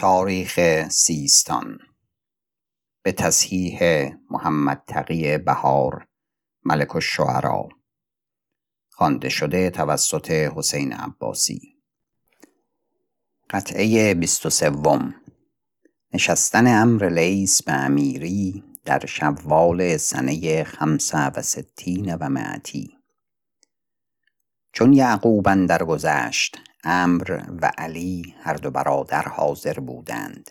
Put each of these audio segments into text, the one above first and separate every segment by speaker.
Speaker 1: تاریخ سیستان. به تصحیح محمد تقی بهار ملک الشعرا. خوانده شده توسط حسین عباسی. قطعه بیست و سوم. نشستن امر لیس به امیری در شوال سنه خمسه و ستین و معتی چون یعقوب اندر گذشت امر و علی هر دو برادر حاضر بودند.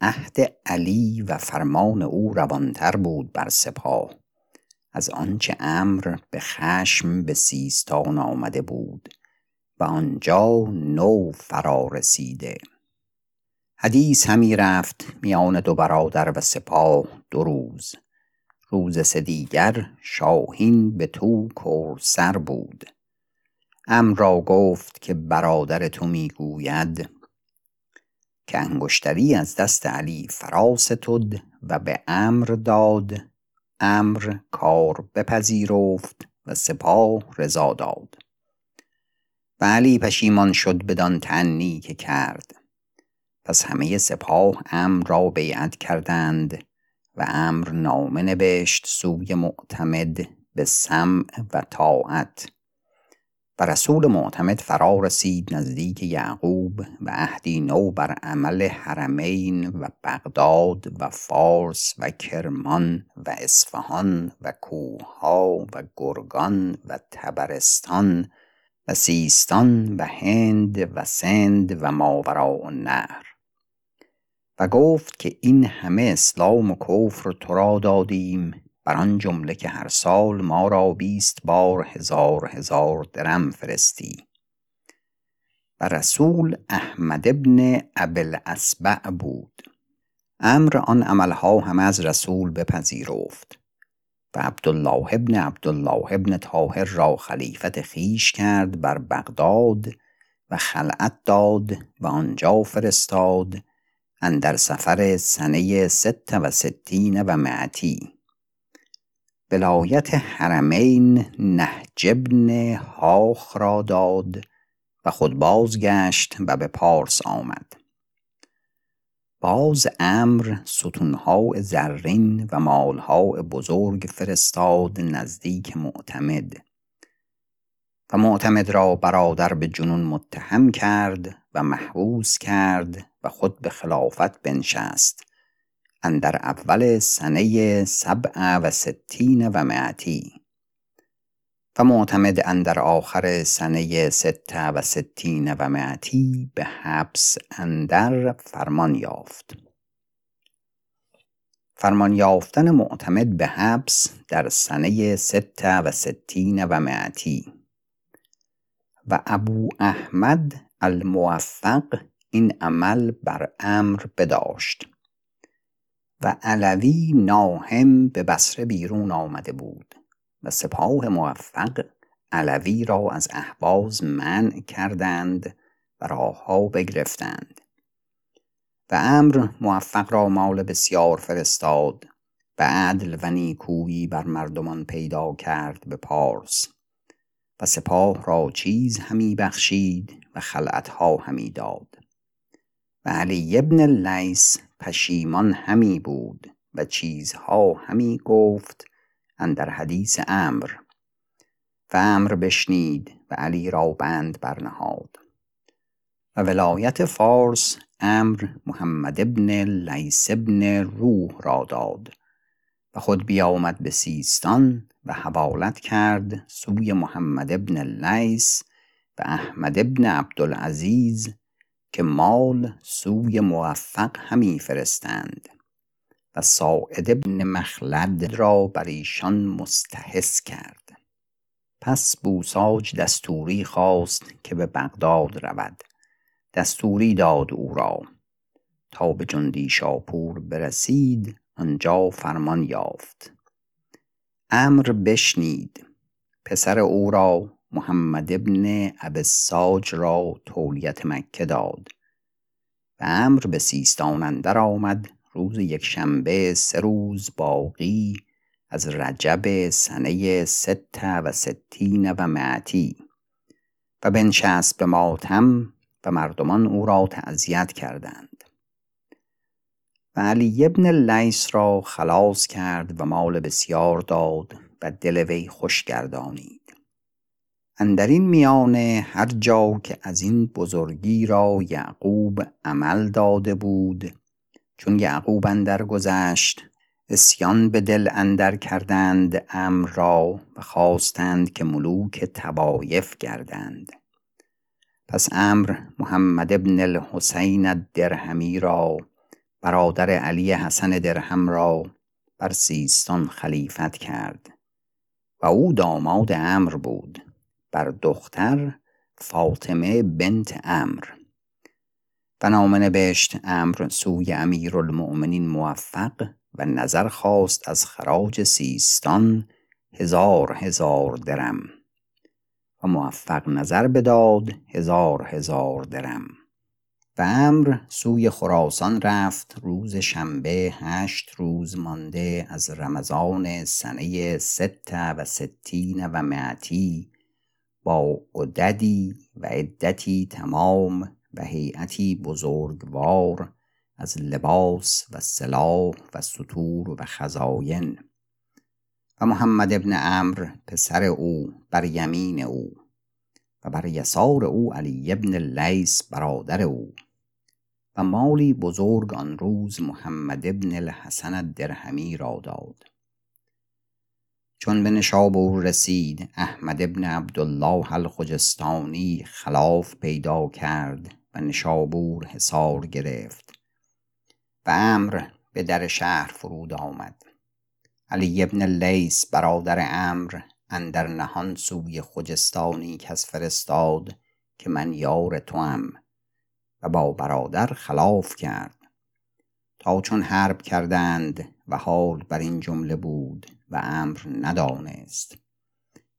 Speaker 1: عهد علی و فرمان او روانتر بود بر سپاه. از آنچه امر به خشم به سیستان آمده بود و آنجا نو فرا رسیده. حدیث همی رفت میان دو برادر و سپاه دو روز. روز سه دیگر شاهین به تو سر بود. ام را گفت که برادر تو می‌گوید که انگشتری از دست علی فرا ستد و به امر داد. امر کار بپذیرفت و سپاه رضا داد. و علی پشیمان شد بدان تنی که کرد. پس همه سپاه امر را بیعت کردند و امر نامه نبشت سوی معتمد به سمع و طاعت. و رسول معتمد فرا رسید نزدیک یعقوب و عهدی نو بر عمل حرمین و بغداد و فارس و کرمان و اصفهان و کوها و گرگان و تبرستان و سیستان و هند و سند و ماوراء النهر و گفت که این همه اسلام و کفر تو را دادیم بر آن جمله که هر سال ما را بیست بار هزار هزار درم فرستی. و رسول احمد ابن ابل اسبع بود. امر آن عملها همه از رسول بپذیرفت. و عبدالله ابن عبدالله ابن طاهر را خلیفت خیش کرد بر بغداد و خلعت داد و آنجا فرستاد اندر سفر سنه ست و ستین و معتی ولایت حرمین نهج ابن هاخ را داد و خود بازگشت و به پارس آمد. باز امر ستونها زرین و مالها بزرگ فرستاد نزدیک معتمد و معتمد را برادر به جنون متهم کرد و محبوس کرد و خود به خلافت بنشست. اندر اول سنه سبع و ستین و معتی و معتمد اندر آخر سنه ست و ستین و معتی به حبس اندر فرمان یافت. فرمان یافتن معتمد به حبس در سنه ست و ستین و معتی و ابو احمد الموفق این عمل بر امر بداشت. و علوی ناهم به بصره بیرون آمده بود و سپاه موفق علوی را از احواز منع کردند و راهها بگرفتند و امر موفق را مال بسیار فرستاد و عدل و نیکویی بر مردمان پیدا کرد به پارس و سپاه را چیز همی بخشید و خلعتها همی داد و علی ابن لیس پشیمان همی بود و چیزها همی گفت اندر حدیث امر. و امر بشنید و علی را بند برنهاد. و ولایت فارس امر محمد ابن لیس ابن روح را داد و خود بیامد به سیستان و حوالت کرد سوی محمد ابن لیس و احمد ابن عبدالعزیز که مال سوی موفق همی فرستند و ساعد ابن مخلد را بر ایشان مستحس کرد. پس بوساج دستوری خواست که به بغداد رود. دستوری داد او را. تا به جندی شاپور برسید آنجا فرمان یافت. امر بشنید. پسر او را محمد ابن ابساج را تولیت مکه داد. و امر به سیستان اندر آمد. روز یکشنبه سه روز باقی از رجب سنه ست و ستین و معتی و بنشست به ماتم و مردمان او را تعذیت کردند. و علی ابن لیس را خلاص کرد و مال بسیار داد و دل وی خوش اندر این میانه هر جا که از این بزرگی را یعقوب عمل داده بود. چون یعقوب اندر گذشت اسیان به دل اندر کردند امر را و خواستند که ملوک تبایف گردند. پس امر محمد ابن الحسین الدرهمی را برادر علی حسن درهم را بر سیستان خلیفت کرد و او داماد امر بود. بر دختر فاطمه بنت امر و نامه نبشت امر سوی امیرالمؤمنین موفق و نظر خواست از خراج سیستان هزار هزار درم. و موفق نظر بداد هزار هزار درم. و امر سوی خراسان رفت روز شنبه هشت روز مانده از رمضان سنه ست و ستین و معتی عددی و عدتی تمام و هیئتی بزرگوار از لباس و سلاح و سطور و خزاین. و محمد ابن امر پسر او بر یمین او و بر یسار او علی ابن لیس برادر او. و مالی بزرگ آن روز محمد ابن الحسن الدرهمی را داد. چون به نشابور رسید احمد ابن عبدالله الخجستانی خلاف پیدا کرد و نشابور حصار گرفت و امر به در شهر فرود آمد. علی ابن لیس برادر امر اندر نهان سوی خجستانی کس فرستاد که من یار توام و با برادر خلاف کرد. تا چون حرب کردند و حال بر این جمله بود و امر ندانست.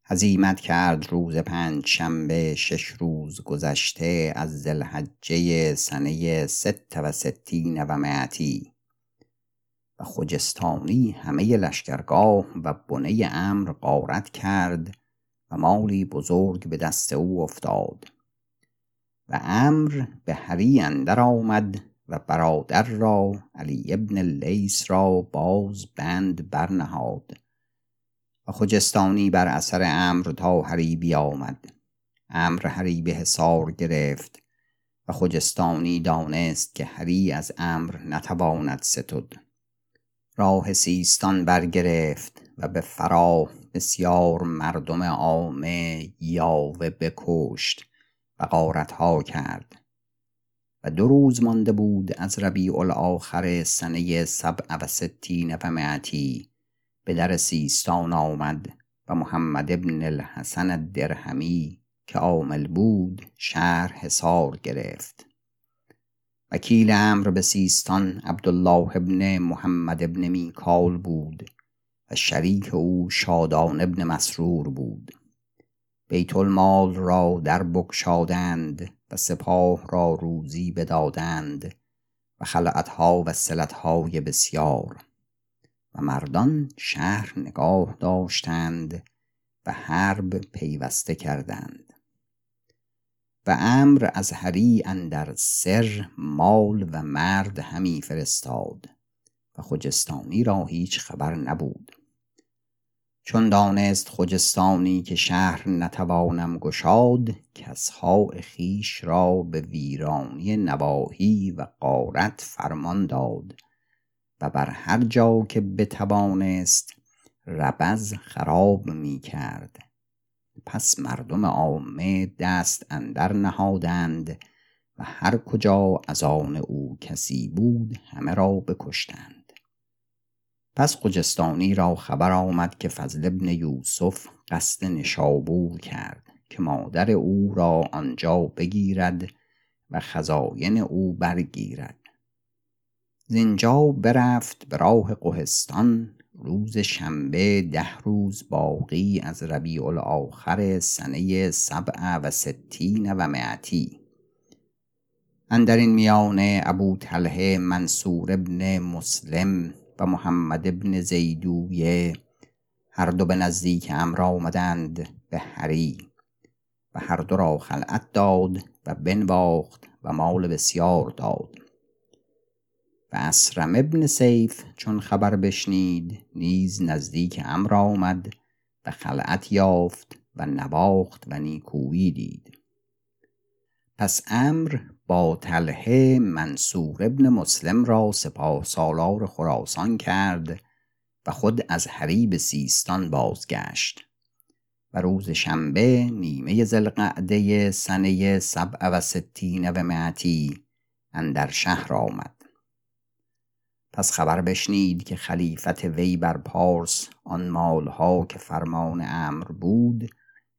Speaker 1: هزیمت کرد روز پنج شنبه شش روز گذشته از ذوالحجه سنه ست و ستین و معتی و خجستانی همه لشکرگاه و بنه امر غارت کرد و مالی بزرگ به دست او افتاد. و امر به هری اندر آمد و برادر را علی ابن لیس را باز بند برنهاد و خجستانی بر اثر امر تا هری آمد. امر هری به حصار گرفت و خجستانی دانست که هری از امر نتواند ستد. راه سیستان برگرفت و به فراه بسیار مردم عامه یاوه بکشت و غارتها کرد. و دو روز مانده بود از ربیع الاخر سنه سبع و ستین و معتی به در سیستان آمد و محمد ابن الحسن الدرهمی که عامل بود شهر حصار گرفت. وکیل امر به سیستان عبدالله ابن محمد ابن میکال بود و شریک او شادان ابن مسرور بود. بیت المال را در بگشادند و سپاه را روزی بدادند و خلعتها و سلتهای بسیار و مردان شهر نگاه داشتند و حرب پیوسته کردند و امر از هری اندر سر مال و مرد همی فرستاد و خجستانی را هیچ خبر نبود. چون دانست خجستانی که شهر نتوانم گشاد کسها خیش را به ویرانی نواحی و قارت فرمان داد و بر هر جا که بتوانست ربز خراب می کرد. پس مردم عامه دست اندر نهادند و هر کجا از آن او کسی بود همه را بکشتند. پس خجستانی را خبر آمد که فضل ابن یوسف قصد نشابور کرد که مادر او را آنجا بگیرد و خزاین او برگیرد. زینجا برفت به راه قهستان روز شنبه ده روز باقی از ربیع الاخر سنه سبع و ستین و معتی اندر این میانه ابو طلحه منصور ابن مسلم و محمد ابن زیدویه هر دو به نزدیک امر آمدند به هری و هر دو را خلعت داد و بنواخت و مال بسیار داد. و اسرم ابن سیف چون خبر بشنید نیز نزدیک امر آمد و خلعت یافت و نواخت و نیکویی دید. پس امر با تله منصور ابن مسلم را سپاه سالار خراسان کرد و خود از حریب سیستان بازگشت و روز شنبه نیمه زلقعده سنه سبع و ستین و معتی اندر شهر آمد. پس خبر بشنید که خلیفت وی بر پارس آن مالها که فرمان امر بود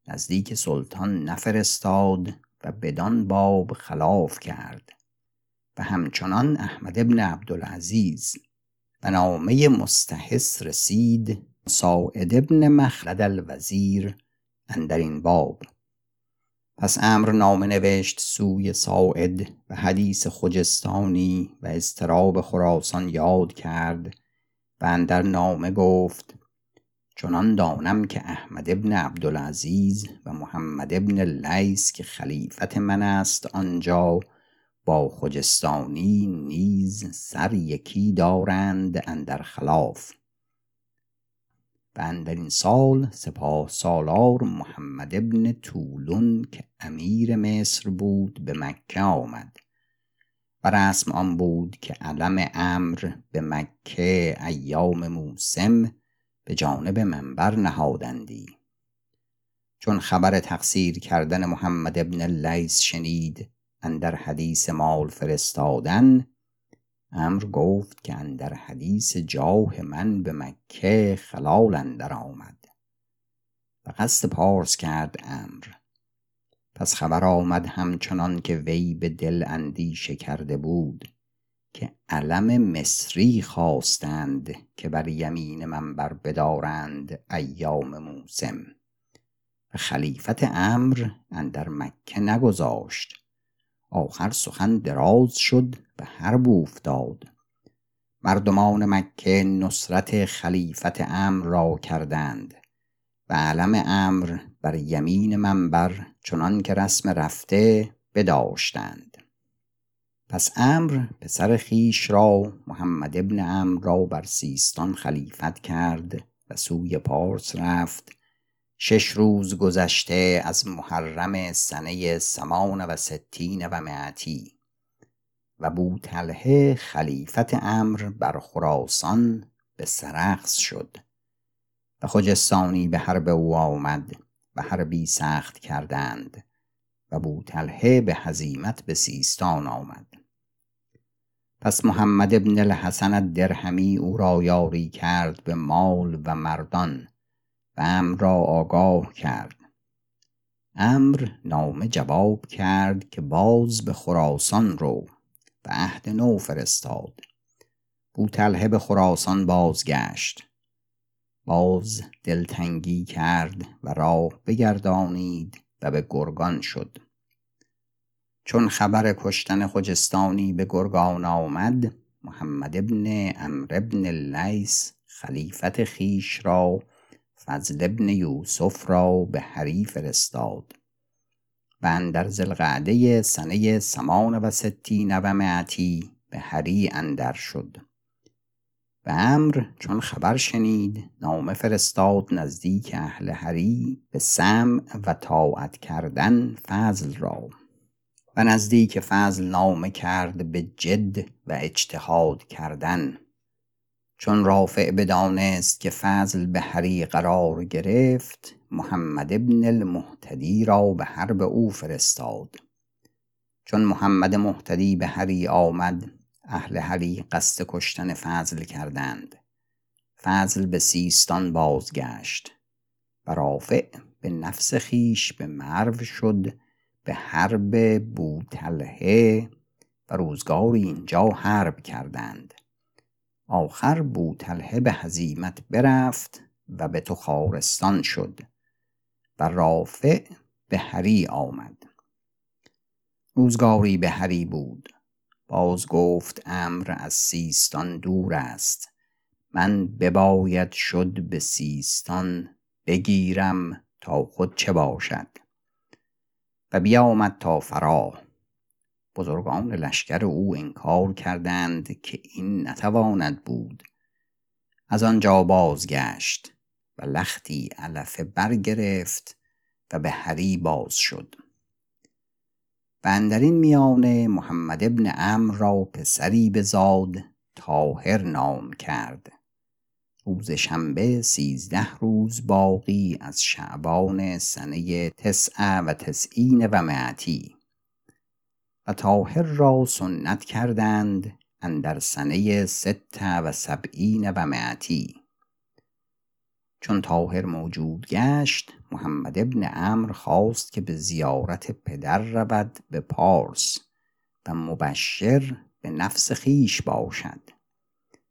Speaker 1: نزدیک سلطان نفرستاد و بدان باب خلاف کرد و همچنان احمد ابن عبدالعزیز و نامه مستحس رسید ساعد ابن مخلد الوزیر اندر این باب. پس امر نامه نوشت سوی ساعد و حدیث خجستانی و استراب خراسان یاد کرد و اندر نامه گفت چنان دانم که احمد ابن عبدالعزیز و محمد ابن لیس که خلیفت من است آنجا با خجستانی نیز سر یکی دارند اندر خلاف. و اندر این سال سپاه سالار محمد ابن طولون که امیر مصر بود به مکه آمد. و رسم آن بود که علم امر به مکه ایام موسم به جانب منبر نهادندی. چون خبر تقصیر کردن محمد ابن لیس شنید اندر حدیث مال فرستادن امر گفت که اندر حدیث جاه من به مکه خلال اندر آمد. و قصد پارس کرد امر. پس خبر آمد همچنان که وی به دل اندیشه کرده بود. که علم مصری خواستند که بر یمین منبر بدارند ایام موسم. و خلیفت امر اندر مکه نگذاشت. آخر سخن دراز شد و حرب افتاد مردمان مکه نصرت خلیفت امر را کردند و علم امر بر یمین منبر چنان که رسم رفته بداشتند. پس امر پسر خیش را محمد ابن امر را بر سیستان خلیفت کرد و سوی پارس رفت. شش روز گذشته از محرم سنه سمان و ستین و معتی و بوطلحه خلیفت امر بر خراسان به سرخص شد و خجستانی به حرب او آمد و حربی سخت کردند و بوطلحه به هزیمت به سیستان آمد. پس محمد ابن الحسن الدرهمی او را یاری کرد به مال و مردان و امر را آگاه کرد. امر نامه جواب کرد که باز به خراسان رو و عهد نو فرستاد. بوطلحه به خراسان بازگشت. باز دلتنگی کرد و راه بگردانید و به گرگان شد. چون خبر کشتن خجستانی به گرگان آمد محمد ابن امر ابن لیس خلیفت خیش را فضل ابن یوسف را به هری فرستاد. و اندر زلقعده سنه سمان و ستین و معتی به هری اندر شد. و امر چون خبر شنید نامه فرستاد نزدیک اهل هری به سم و طاعت کردن فضل را. و نزدیک فضل نامه کرد به جد و اجتهاد کردن. چون رافع بدانست که فضل به هری قرار گرفت محمد ابن المهتدی را به حرب او فرستاد. چون محمد مهتدی به هری آمد اهل هری قصد کشتن فضل کردند. فضل به سیستان بازگشت و رافع به نفس خیش به مرو شد به حرب بوطلحه و روزگاری اینجا حرب کردند. آخر بوطلحه به هزیمت برفت و به تو خارستان شد و رافع به هری آمد. روزگاری به هری بود. باز گفت امر از سیستان دور است. من بباید شد به سیستان بگیرم تا خود چه باشد. و بیامد تا فراه بزرگان لشکر او انکار کردند که این نتواند بود. از آنجا بازگشت و لختی علفه برگرفت و به هری باز شد. و اندرین میانه محمد ابن امر را پسری بزاد تاهر نام کرد. روز شنبه سیزده روز باقی از شعبان سنه تسعه و تسعین و معتی و تاهر را سنت کردند اندر سنه ست و سبعین و معتی چون تاهر موجود گشت محمد ابن امر خواست که به زیارت پدر رود به پارس و مبشر به نفس خیش باشد.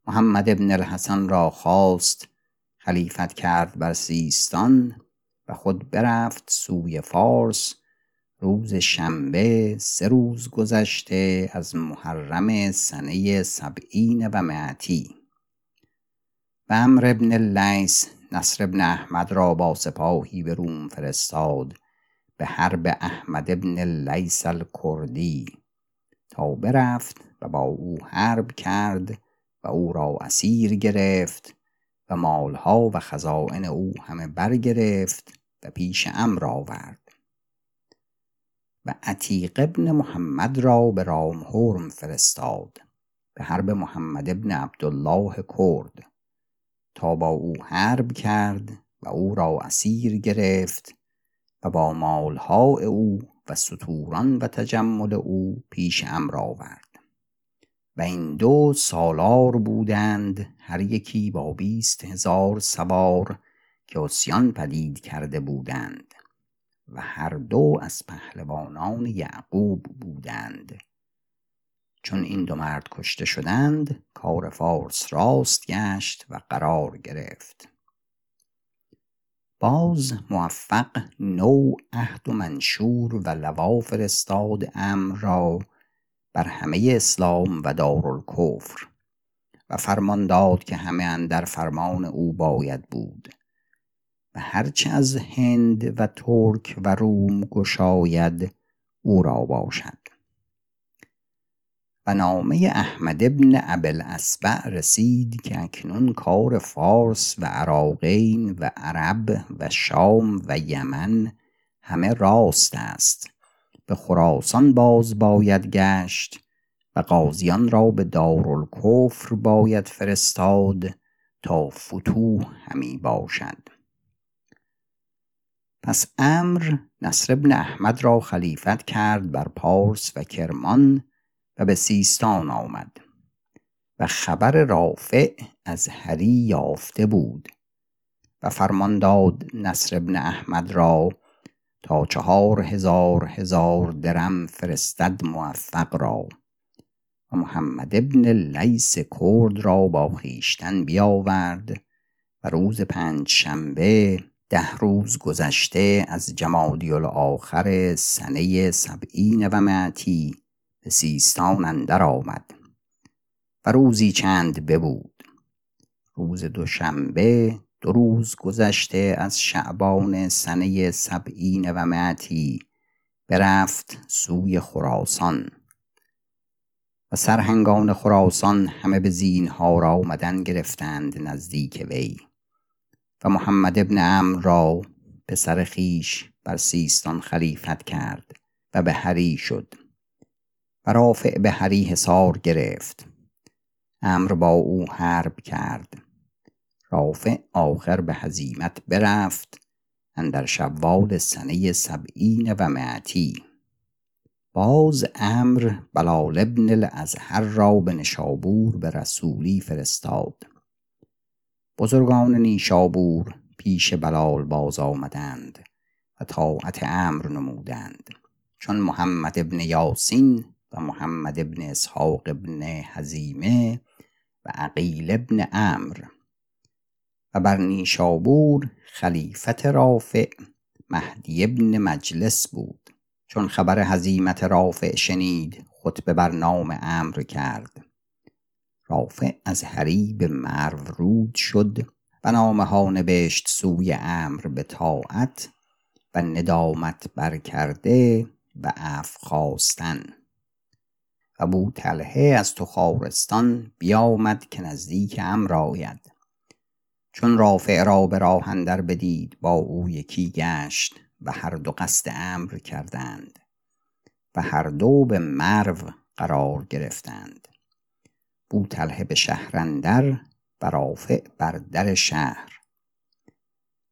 Speaker 1: محمد ابن الحسن را خواست خلیفت کرد بر سیستان و خود برفت سوی فارس. روز شنبه سه روز گذشته از محرم سنه سبعین و معتی و امر ابن اللیس نصر ابن احمد را با سپاهی به روم فرستاد به حرب احمد ابن اللیس الکردی. تا برفت و با او حرب کرد و او را اسیر گرفت و مالها و خزائن او همه برگرفت و پیش امر آورد. و عتیق ابن محمد را به رامهرم فرستاد. به حرب محمد ابن عبدالله کرد. تا با او حرب کرد و او را اسیر گرفت و با مالها او و ستوران و تجمل او پیش امر آورد. و این دو سالار بودند هر یکی با بیست هزار سوار که اسیان پدید کرده بودند و هر دو از پهلوانان یعقوب بودند. چون این دو مرد کشته شدند کار فارس راست گشت و قرار گرفت. باز موفق نو عهد و منشور و لوا فرستاد امر را بر همه اسلام و دارالکفر و فرمان داد که همه اندر فرمان او باید بود و هرچه از هند و ترک و روم گشاید او را باشد. و نامه احمد ابن ابل اسبع رسید که اکنون کار فارس و عراقین و عرب و شام و یمن همه راست است. به خراسان باز باید گشت و قاضیان را به دارالکفر باید فرستاد تا فتوح همی باشد. پس امر نصر ابن احمد را خلیفت کرد بر پارس و کرمان و به سیستان آمد و خبر رافع از هری یافته بود و فرمان داد نصر ابن احمد را تا چهار هزار هزار درم فرستد موفق را. و محمد ابن لیس کرد را با خیشتن بیاورد و روز پنج شنبه ده روز گذشته از جمادی الاخر سنه سبعین و معتی به سیستان اندر آمد و روزی چند ببود. روز دوشنبه دو روز گذشته از شعبان سنه سبعین و معتی برفت سوی خراسان و سرهنگان خراسان همه به زینهار آمدن گرفتند نزدیک وی و محمد ابن امر را به سر خیش بر سیستان خلیفت کرد و به هری شد و رافع به هری حصار گرفت. امر با او حرب کرد. رافع آخر به هزیمت برفت اندر شوال سنه سبعین و معتی باز امر بلال ابن الازهر را به نشابور به رسولی فرستاد. بزرگان نیشابور پیش بلال باز آمدند و طاعت امر نمودند. چون محمد ابن یاسین و محمد ابن اسحاق ابن حزیمه و عقیل ابن امر و بر نیشابور خلیفت رافع مهدی ابن مجلس بود. چون خبر هزیمت رافع شنید خطبه بر نام امر کرد. رافع از هری به مرو رود شد و نامه ها نوشت سوی امر به طاعت و ندامت برکرده و عفو خواستن. و بو تلهه از تو بیامد که نزدیک امر آید. چون رافع را به راه اندر بدید با او یکی گشت و هر دو قصد امر کردند و هر دو به مرو قرار گرفتند. بوطلحه به شهر اندر و رافع بر در شهر.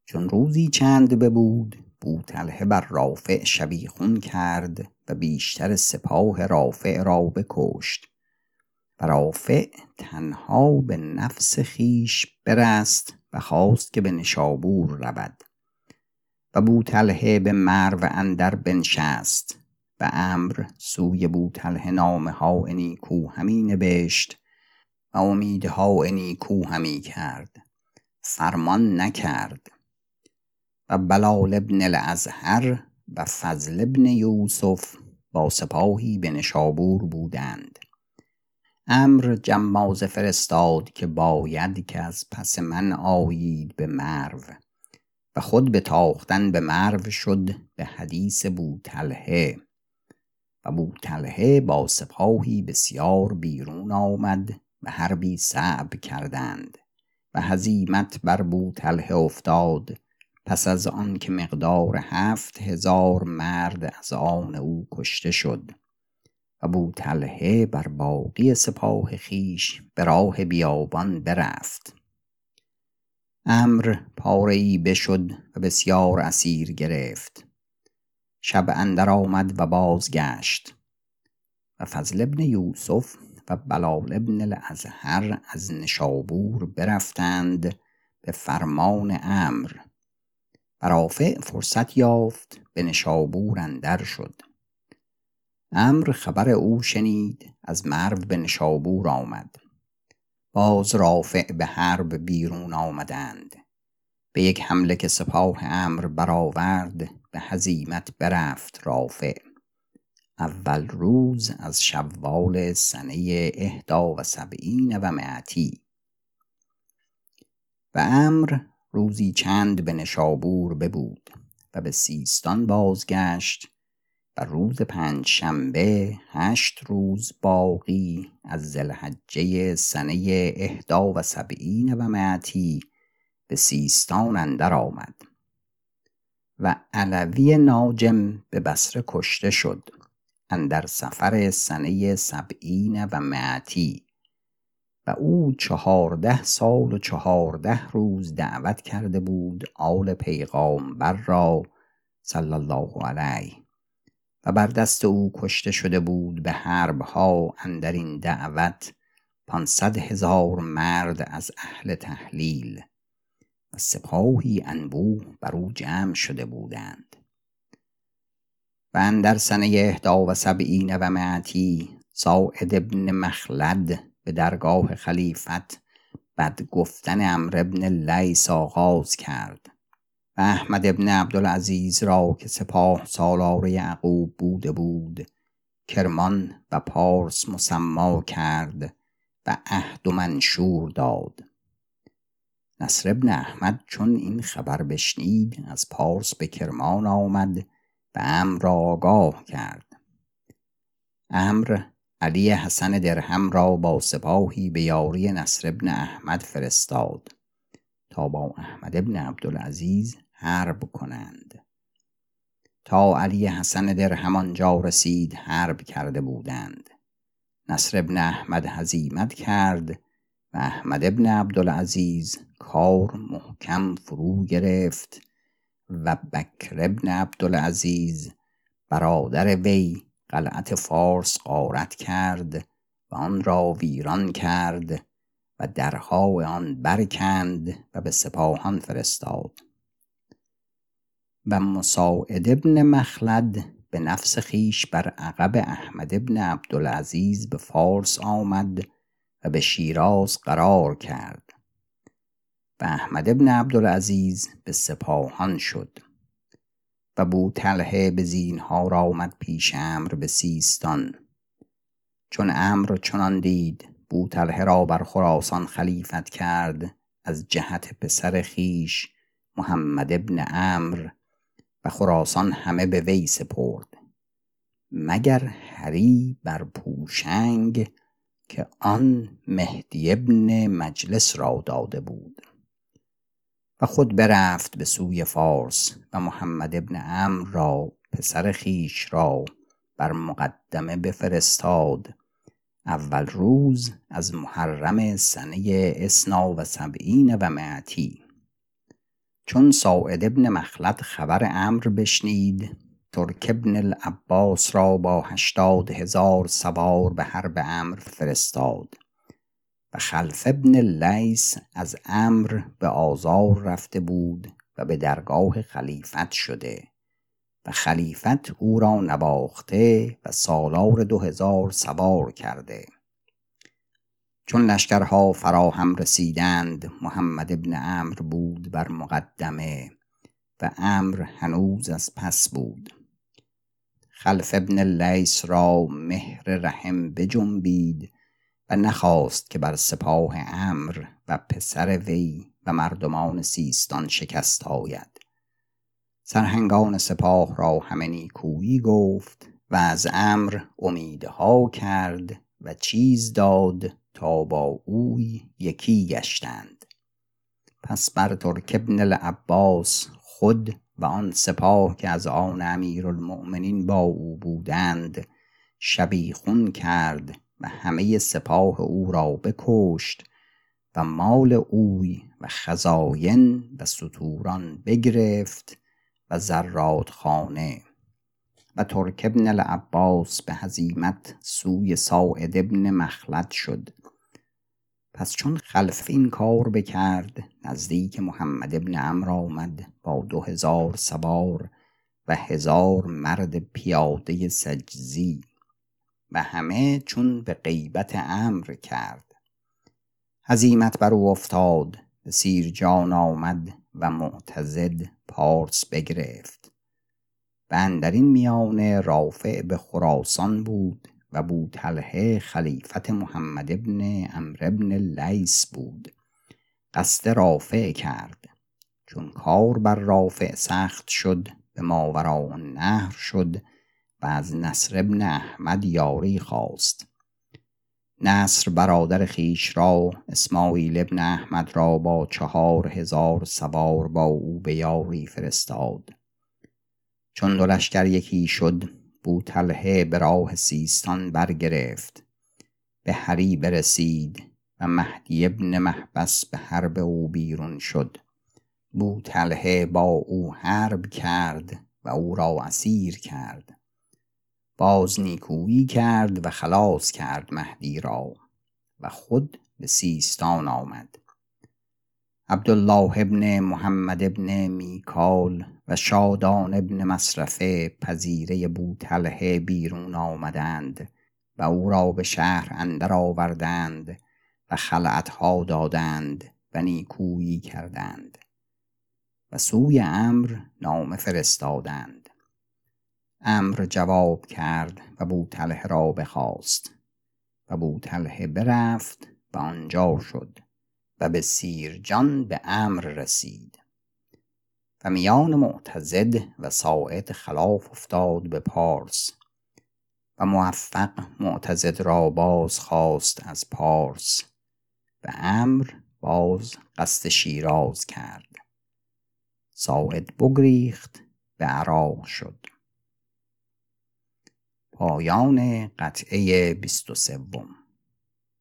Speaker 1: چون روزی چند ببود بوطلحه بر رافع شبیخون کرد و بیشتر سپاه رافع را بکشت. رافع تنها به نفس خیش برست و خواست که به نشابور رود و بوطلحه به مرو اندر بنشست و امر سوی بوطلحه نامه ها نیکو همی نبشت و امیدها نیکو همی کرد. فرمان نکرد. و بلال ابن الازهر و فضل ابن یوسف با سپاهی به نشابور بودند. امر جمازه فرستاد که باید که از پس من آیید به مرو و خود به تاختن به مرو شد به حدیث بوطلحه و بوطلحه با سپاهی بسیار بیرون آمد و حربی صعب کردند و هزیمت بر بوطلحه افتاد. پس از آن که مقدار هفت هزار مرد از آن او کشته شد. و بوطلحه بر باقی سپاه خیش به راه بیابان برفت. امر پاره ای بشد و بسیار اسیر گرفت. شب اندر آمد و بازگشت. و فضل ابن یوسف و بلال ابن الازهر از نشابور برفتند به فرمان امر. و فرصت یافت به نشابور اندر شد. امر خبر او شنید از مرو به نشابور آمد. باز رافع به حرب بیرون آمدند. به یک حمله که سپاه امر برآورد به هزیمت برفت رافع. اول روز از شوال سنه اهدا و سبعین و معتی و امر روزی چند به نشابور ببود و به سیستان بازگشت روز پنج شنبه هشت روز باقی از زلحجه سنه اهدا و سبعین و معتی به سیستان اندر آمد و علوی ناجم به بسره کشته شد اندر سفر سنه سبعین و معتی و او چهارده سال و چهارده روز دعوت کرده بود آل پیغامبر را صلی الله علیه و بر دست او کشته شده بود به حربها اندر این دعوت پانصد هزار مرد از اهل تحلیل و سپاهی انبوه بر او جمع شده بودند. و اندر سنه اهدا و سبعین و معتی ساعد ابن مخلد به درگاه خلیفت بد گفتن امر ابن لیس آغاز کرد. و احمد ابن عبدالعزیز را که سپاه سالار یعقوب بوده بود کرمان و پارس مسما کرد و عهد و منشور داد. نصر ابن احمد چون این خبر بشنید از پارس به کرمان آمد و امر را آگاه کرد. امر علی حسن درهم را با سپاهی به یاری نصر ابن احمد فرستاد. تا با احمد ابن عبدالعزیز حرب کنند. تا علی حسن درهم آنجا رسید حرب کرده بودند. نصر ابن احمد هزیمت کرد و احمد ابن عبدالعزیز کار محکم فرو گرفت و بکر ابن عبدالعزیز برادر وی قلعت فارس غارت کرد و آن را ویران کرد و درها آن برکند و به سپاهان فرستاد. و مساعد ابن مخلد به نفس خیش بر عقب احمد ابن عبدالعزیز به فارس آمد و به شیراز قرار کرد و احمد ابن عبدالعزیز به سپاهان شد و بوطلحه به زینهار آمد پیش امر به سیستان. چون امر چنان دید بوطلحه را بر خراسان خلیفت کرد از جهت پسر خیش محمد ابن امر و خراسان همه به وی سپرد مگر هری بر پوشنگ که آن مهدی ابن مجلس را داده بود؟ و خود برفت به سوی فارس و محمد ابن عمرو را پسر خیش را بر مقدمه بفرستاد. اول روز از محرم سنه اسنا و سبعین و معتی چون ساعد ابن مخلد خبر امر بشنید ترک ابن العباس را با هشتاد هزار سوار به حرب امر فرستاد. و خلف ابن لیس از امر به آزار رفته بود و به درگاه خلیفت شده. و خلیفت او را نواخته و سالار دو هزار سوار کرده. چون لشکرها فراهم رسیدند محمد ابن امر بود بر مقدمه و امر هنوز از پس بود. خلف ابن لیس را مهر رحم بجنبید و نخواست که بر سپاه امر و پسر وی و مردمان سیستان شکست آید. سرهنگان سپاه را همه نیکویی گفت و از امر امیدها کرد و چیز داد تا با اوی یکی گشتند. پس بر ترک ابن العباس خود و آن سپاه که از آن امیرالمؤمنین با او بودند شبیخون کرد و همه سپاه او را بکشت و مال اوی و خزاین و ستوران بگرفت و زراد خانه و ترک ابن العباس به هزیمت سوی ساعد ابن مخلد شد. پس چون خلف این کار بکرد نزدیک محمد ابن عمرو آمد با دو هزار سوار و هزار مرد پیاده سجزی و همه چون به غیبت امر کرد. هزیمت بر او افتاد به سیرجان آمد و معتزد پارس بگرفت. و اندرین میانه رافع به خراسان بود و بوطلحه خلیفت محمد ابن امر ابن لیس بود. قصد رافع کرد. چون کار بر رافع سخت شد به ماورا نهر شد و از نصر ابن احمد یاری خواست. نصر برادر خیش را اسماعیل ابن احمد را با چهار هزار سوار با او به یاری فرستاد. چون دو لشکر یکی شد بوطلحه به راه سیستان برگرفت. به هری برسید و مهدی ابن محبس به حرب او بیرون شد. بوطلحه با او حرب کرد و او را اسیر کرد. باز نیکویی کرد و خلاص کرد مهدی را و خود به سیستان آمد. عبدالله ابن محمد ابن میکال و شادان ابن مصرفه پذیره بوطلحه بیرون آمدند و او را به شهر اندر آوردند و خلعتها دادند و نیکویی کردند و سوی امر نامه فرستادند. امر جواب کرد و بوطلحه را بخواست و بوطلحه برفت و آنجا شد. و به سیرجان به امر رسید. و میان معتزد و ساعد خلاف افتاد به پارس. و موفق معتزد را باز خواست از پارس. و امر باز قصد شیراز کرد. ساعد بگریخت به عراق شد. پایان قطعه بیست و سوم.